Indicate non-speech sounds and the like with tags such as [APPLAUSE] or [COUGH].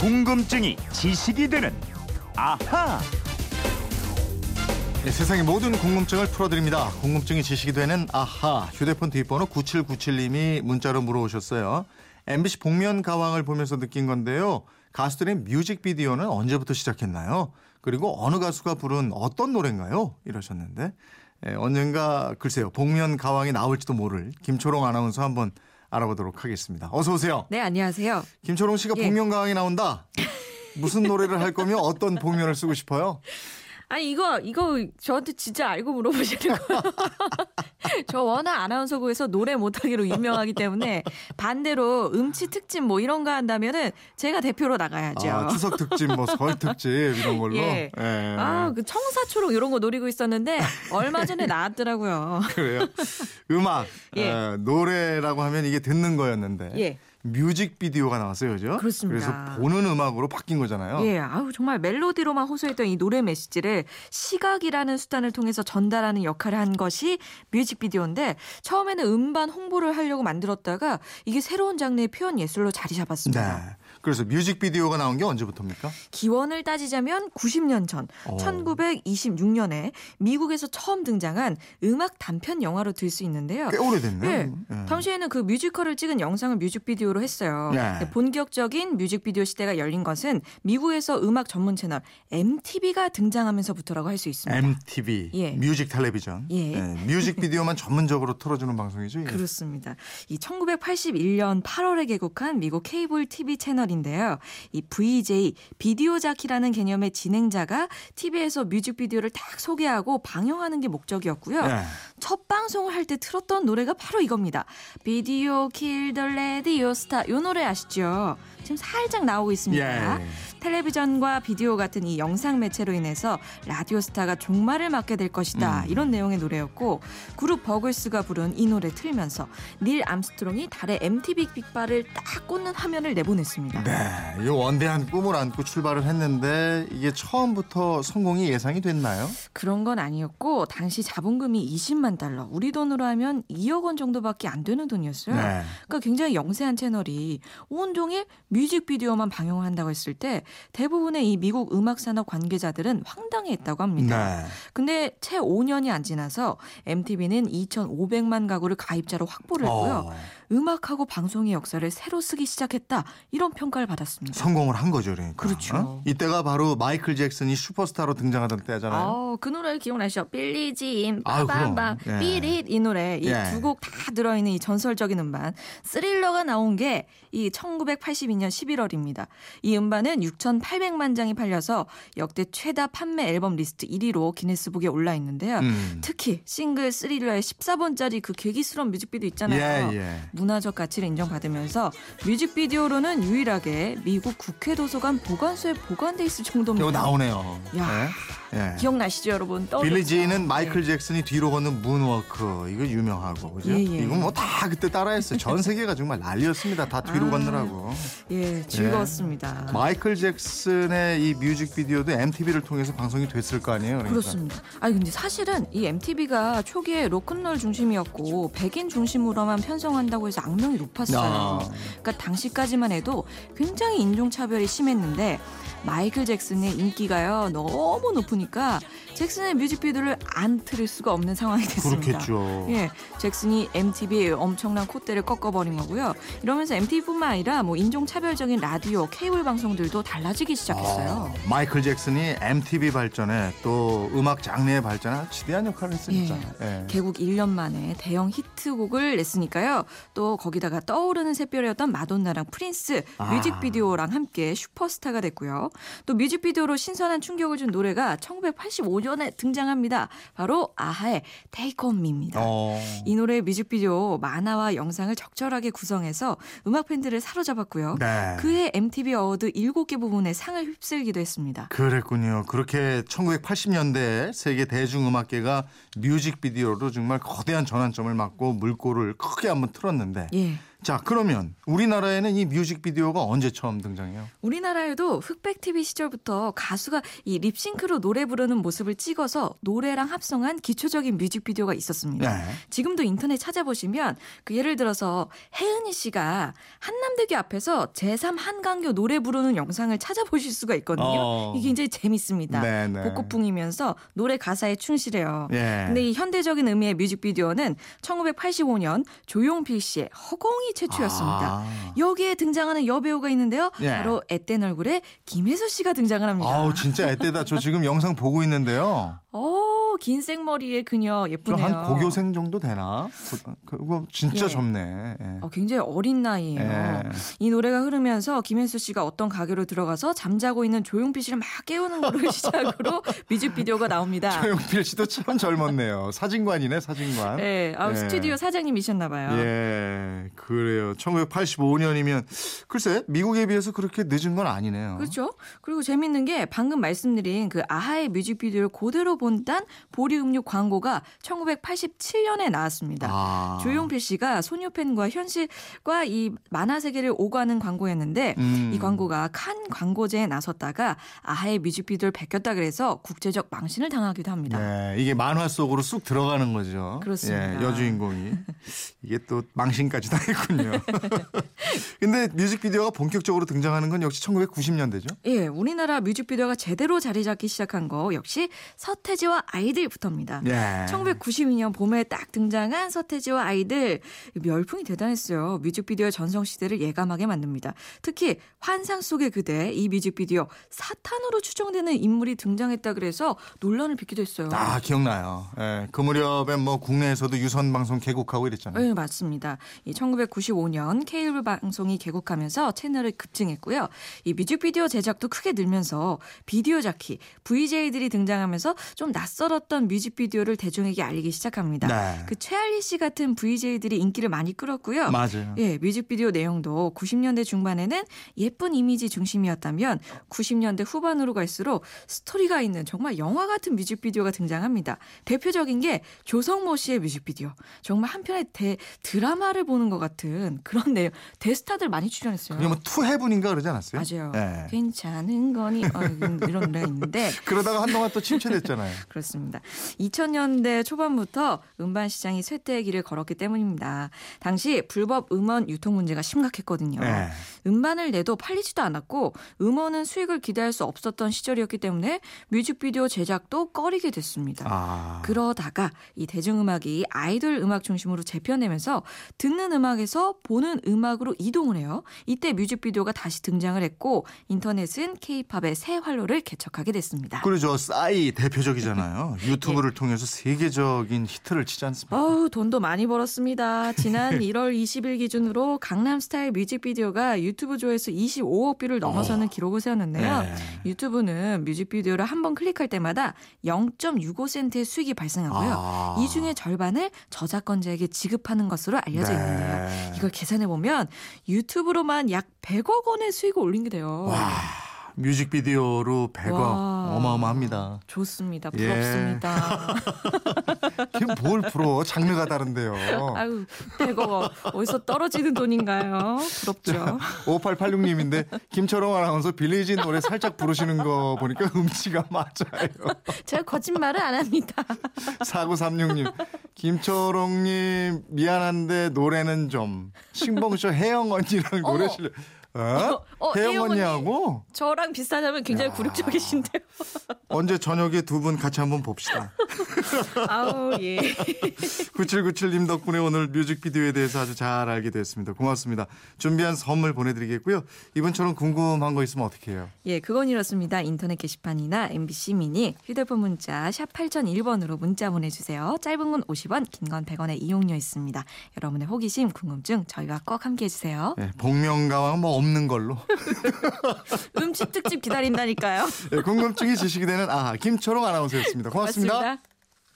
궁금증이 지식이 되는 아하. 네, 세상의 모든 궁금증을 풀어드립니다. 궁금증이 지식이 되는 아하. 휴대폰 뒷번호 9797님이 문자로 물어오셨어요. MBC 복면 가왕을 보면서 느낀 건데요. 가수들의 뮤직비디오는 언제부터 시작했나요? 그리고 어느 가수가 부른 어떤 노래인가요? 이러셨는데 예, 언젠가 글쎄요 복면 가왕이 나올지도 모를 김초롱 아나운서 한번 알아보도록 하겠습니다. 어서 오세요. 네, 안녕하세요. 김초롱 씨가 예. 복면 가왕이 나온다. 무슨 노래를 할 거며 어떤 복면을 쓰고 싶어요? 아니, 이거, 이거 저한테 진짜 알고 물어보시는 거예요. [LAUGHS] 저 워낙 아나운서국에서 노래 못하기로 유명하기 때문에 반대로 음치 특집 뭐 이런 거 한다면은 제가 대표로 나가야죠. 아, 추석 특집, 뭐 설 특집 이런 걸로. 예. 예. 아, 그 청사초록 이런 거 노리고 있었는데 얼마 전에 나왔더라고요. [LAUGHS] 그래요. 음악, 예. 어, 노래라고 하면 이게 듣는 거였는데 예. 뮤직비디오가 나왔어요, 그죠? 그렇습니다. 그래서 보는 음악으로 바뀐 거잖아요. 예, 아우 정말 멜로디로만 호소했던 이 노래 메시지를 시각이라는 수단을 통해서 전달하는 역할을 한 것이 뮤직비디오인데 처음에는 음반 홍보를 하려고 만들었다가 이게 새로운 장르의 표현 예술로 자리 잡았습니다. 네. 그래서 뮤직비디오가 나온 게 언제부터입니까? 기원을 따지자면 90년 전 어. 1926년에 미국에서 처음 등장한 음악 단편 영화로 들 수 있는데요. 꽤 오래됐네요. 예. 예. 당시에는 그 뮤지컬을 찍은 영상을 뮤직비디오로 했어요. 예. 근데 본격적인 뮤직비디오 시대가 열린 것은 미국에서 음악 전문 채널 MTV가 등장하면서부터라고 할 수 있습니다. MTV, 예. 뮤직 텔레비전. 예. 뮤직비디오만 전문적으로 틀어주는 방송이죠. 그렇습니다. 이 1981년 8월에 개국한 미국 케이블 TV 채널 인데요. 이 VJ 비디오 자키라는 개념의 진행자가 TV에서 뮤직비디오를 딱 소개하고 방영하는 게 목적이었고요. 예. 첫 방송을 할 때 틀었던 노래가 바로 이겁니다. Video Killed the Radio Star 요 노래 아시죠? 지금 살짝 나오고 있습니다. 예. 텔레비전과 비디오 같은 이 영상 매체로 인해서 라디오 스타가 종말을 맞게 될 것이다. 음. 이런 내용의 노래였고 그룹 버글스가 부른 이 노래 틀면서 닐 암스트롱이 달의 MTV 빅발을 딱 꽂는 화면을 내보냈습니다. 네, 이 원대한 꿈을 안고 출발을 했는데 이게 처음부터 성공이 예상이 됐나요? 그런 건 아니었고 당시 자본금이 20만 달러, 우리 돈으로 하면 2억 원 정도밖에 안 되는 돈이었어요. 네. 그러니까 굉장히 영세한 채널이 온종일 뮤직비디오만 방영한다고 했을 때 대부분의 이 미국 음악 산업 관계자들은 황당해했다고 합니다. 네. 근데 채 5년이 안 지나서 MTV는 2,500만 가구를 가입자로 확보를 했고요. 어, 음악하고 방송의 역사를 새로 쓰기 시작했다. 이런 평가를 받았습니다. 성공을 한 거죠, 그러니까. 그렇죠. 어? 이때가 바로 마이클 잭슨이 슈퍼스타로 등장하던 때잖아요. 아, 그 노래 기억나시죠? 빌리진, 아유, 빠밤밤, 그럼. 예. 삐릿 이 노래 이 예. 두곡 다 들어있는 이 전설적인 음반 스릴러가 나온 게 이 1982년 11월입니다. 이 음반은 6,800만 장이 팔려서 역대 최다 판매 앨범 리스트 1위로 기네스 북에 올라 있는데요. 음. 특히 싱글 스릴러의 14분짜리 그 괴기스러운 뮤직비디오 있잖아요. 예, 예. 문화적 가치를 인정받으면서 뮤직비디오로는 유일하게 미국 국회 도서관 보관소에 보관돼 있을 정도입니다. 이거 나오네요. 야. 예. 예. 기억나시죠, 여러분? 떠오르죠? Billie Jean은 네. 마이클 잭슨이 뒤로 걷는 문워크 이거 유명하고 그죠? 예, 예. 이거 뭐다 그때 따라했어요. 전 세계가 정말 난리였습니다. 다 뒤로 아. 걷느라고. 예, 즐거웠습니다. 마이클 잭슨의 이 뮤직비디오도 MTV를 통해서 방송이 됐을 거 아니에요. 그러니까. 그렇습니다. 아니 근데 사실은 이 MTV가 초기에 로큰롤 중심이었고 백인 중심으로만 편성한다고 해서 악명이 높았어요. 아. 그러니까 당시까지만 해도 굉장히 인종차별이 심했는데 마이클 잭슨의 인기가요 너무 높 으니까 잭슨의 뮤직비디오를 안 틀을 수가 없는 상황이 됐습니다. 그렇겠죠. 예, 잭슨이 MTV에 엄청난 콧대를 꺾어버린 거고요. 이러면서 MTV뿐만 아니라 뭐 인종차별적인 라디오, 케이블 방송들도 달라지기 시작했어요. 아, 마이클 잭슨이 MTV 발전에 또 음악 장르의 발전에 지대한 역할을 했으니까. 예. 개국 1년 만에 대형 히트곡을 냈으니까요. 또 거기다가 떠오르는 샛별이었던 마돈나랑 프린스 아. 뮤직비디오랑 함께 슈퍼스타가 됐고요. 또 뮤직비디오로 신선한 충격을 준 노래가 1985년에 등장합니다. 바로 아하의 Take On Me입니다. 어. 이 노래 뮤직비디오 만화와 영상을 적절하게 구성해서 음악 팬들을 사로잡았고요. 네. 그해 MTV 어워드 7개 부문에 상을 휩쓸기도 했습니다. 그랬군요. 그렇게 1980년대 세계 대중음악계가 뮤직비디오로 정말 거대한 전환점을 맞고 물꼬를 크게 한번 틀었는데 예. 자, 그러면 우리나라에는 이 뮤직비디오가 언제 처음 등장해요? 우리나라에도 흑백 TV 시절부터 가수가 이 립싱크로 노래 부르는 모습을 찍어서 노래랑 합성한 기초적인 뮤직비디오가 있었습니다. 네. 지금도 인터넷 찾아보시면 그 예를 들어서 혜은이 씨가 한남대교 앞에서 제3 한강교 노래 부르는 영상을 찾아보실 수가 있거든요. 어. 이게 굉장히 재밌습니다. 네, 네. 복고풍이면서 노래 가사에 충실해요. 예. 근데 이 현대적인 의미의 뮤직비디오는 1985년 조용필 씨의 허공이 최초였습니다. 아. 여기에 등장하는 여배우가 있는데요. 예. 바로 앳된 얼굴에 김혜수 씨가 등장을 합니다. 아우 진짜 애때다. 저 지금 영상 보고 있는데요. 어, 긴 생머리의 그녀 저 예쁘네요. 한 고교생 정도 되나? 고- 그거 진짜 예. 젊네. 예. 어, 굉장히 어린 나이에요. 예. 이 노래가 흐르면서 김혜수 씨가 어떤 가게로 들어가서 잠자고 있는 조용필 씨를 막 깨우는 거를 [LAUGHS] 시작으로 뮤직비디오가 나옵니다. 조용필 씨도 참 젊었네요. 사진관이네, 사진관. 네, 아, 예. 스튜디오 사장님이셨나 봐요. 예, 그 래요. 1985년이면 글쎄 미국에 비해서 그렇게 늦은 건 아니네요. 그렇죠. 그리고 재밌는 게 방금 말씀드린 그 아하의 뮤직비디오를 그대로 본단 보리음료 광고가 1987년에 나왔습니다. 아. 조용필 씨가 소녀팬과 현실과 이 만화 세계를 오가는 광고였는데 음. 이 광고가 칸 광고제에 나섰다가 아하의 뮤직비디오를 베꼈다 그래서 국제적 망신을 당하기도 합니다. 네, 이게 만화 속으로 쑥 들어가는 거죠. 그렇습니다. 예, 여주인공이 이게 또 망신까지 당했 군요. [LAUGHS] 근데 뮤직비디오가 본격적으로 등장하는 건 역시 1990년대죠. 예, 우리나라 뮤직비디오가 제대로 자리 잡기 시작한 거 역시 서태지와 아이들부터입니다. 예. 1992년 봄에 딱 등장한 서태지와 아이들 열풍이 대단했어요. 뮤직비디오의 전성 시대를 예감하게 만듭니다. 특히 환상 속의 그대 이 뮤직비디오 사탄으로 추정되는 인물이 등장했다 그래서 논란을 빚기도 했어요. 아 기억나요. 예, 그 무렵에 뭐 국내에서도 유선 방송 개국하고 이랬잖아요. 네, 맞습니다. 이 1995년 케이블 방송이 개국하면서 채널을 급증했고요. 이 뮤직비디오 제작도 크게 늘면서 비디오 자키, VJ들이 등장하면서 좀 낯설었던 뮤직비디오를 대중에게 알리기 시작합니다. 네. 그 최알리 씨 같은 VJ들이 인기를 많이 끌었고요. 맞아요. 예, 뮤직비디오 내용도 90년대 중반에는 예쁜 이미지 중심이었다면 90년대 후반으로 갈수록 스토리가 있는 정말 영화 같은 뮤직비디오가 등장합니다. 대표적인 게 조성모 씨의 뮤직비디오. 정말 한편의 대, 드라마를 보는 것 같은 그런 내용. 대스타들 많이 출연했어요. 그게 뭐 투해분인가 그러지 않았어요? 맞아요. 예. 괜찮은 거니 어, 이런 노래가 있는데 [LAUGHS] 그러다가 한동안 또 침체됐잖아요. [LAUGHS] 그렇습니다. 2000년대 초반부터 음반 시장이 쇠퇴의 길을 걸었기 때문입니다. 당시 불법 음원 유통 문제가 심각했거든요. 네. 음반을 내도 팔리지도 않았고 음원은 수익을 기대할 수 없었던 시절이었기 때문에 뮤직비디오 제작도 꺼리게 됐습니다. 아. 그러다가 이 대중음악이 아이돌 음악 중심으로 재편되면서 듣는 음악에서 보는 음악으로 이동을 해요. 이때 뮤직비디오가 다시 등장을 했고 인터넷은 케이팝의 새 활로를 개척하게 됐습니다. 그러죠. 싸이 대표적이잖아요. [LAUGHS] 유튜브를 통해서 세계적인 히트를 치지 않습니까? 어우, 돈도 많이 벌었습니다. 지난 [LAUGHS] 1월 20일 기준으로 강남스타일 뮤직비디오가 유튜브 조회수 25억 뷰를 넘어서는 기록을 세웠는데요. 네. 유튜브는 뮤직비디오를 한 번 클릭할 때마다 0.65센트의 수익이 발생하고요. 아. 이 중에 절반을 저작권자에게 지급하는 것으로 알려져 네. 있는데요. 이걸 계산해 보면 유튜브로만 약 100억 원의 수익을 올린 게 돼요. 와, 뮤직비디오로 100억 와. 어마어마합니다. 좋습니다. 예. 부럽습니다. [LAUGHS] 이게 뭘 부러워? 장르가 다른데요. 아유, 100억 어디서 떨어지는 돈인가요? 부럽죠. 5886님인데 김철웅 아나운서 빌리진 노래 살짝 부르시는 거 보니까 음치가 맞아요. 제가 거짓말을 안 합니다. 4936님 김철웅님 미안한데 노래는 좀 신봉쇼 혜영 언니랑 노래. 실래 어? 어, 혜영 혜영 언니. 언니하고 저랑 비슷하다면 굉장히 굴욕적이신데요. [LAUGHS] 언제 저녁에 두 분 같이 한번 봅시다. [LAUGHS] 아우, 예. [LAUGHS] 9797님 덕분에 오늘 뮤직비디오에 대해서 아주 잘 알게 됐습니다. 고맙습니다. 준비한 선물 보내드리겠고요. 이분처럼 궁금한 거 있으면 어떻게 해요? 예, 그건 이렇습니다. 인터넷 게시판이나 MBC 미니, 휴대폰 문자 샵 8001번으로 문자 보내주세요. 짧은 건 50원, 긴 건 100원의 이용료 있습니다. 여러분의 호기심, 궁금증 저희와 꼭 함께 해 주세요. 네, 복면가왕 뭐 없는 걸로. 음식 특집 기다린다니까요. 네, 궁금증이 지식이 되는 아 김초롱 아나운서였습니다. 고맙습니다. 고맙습니다.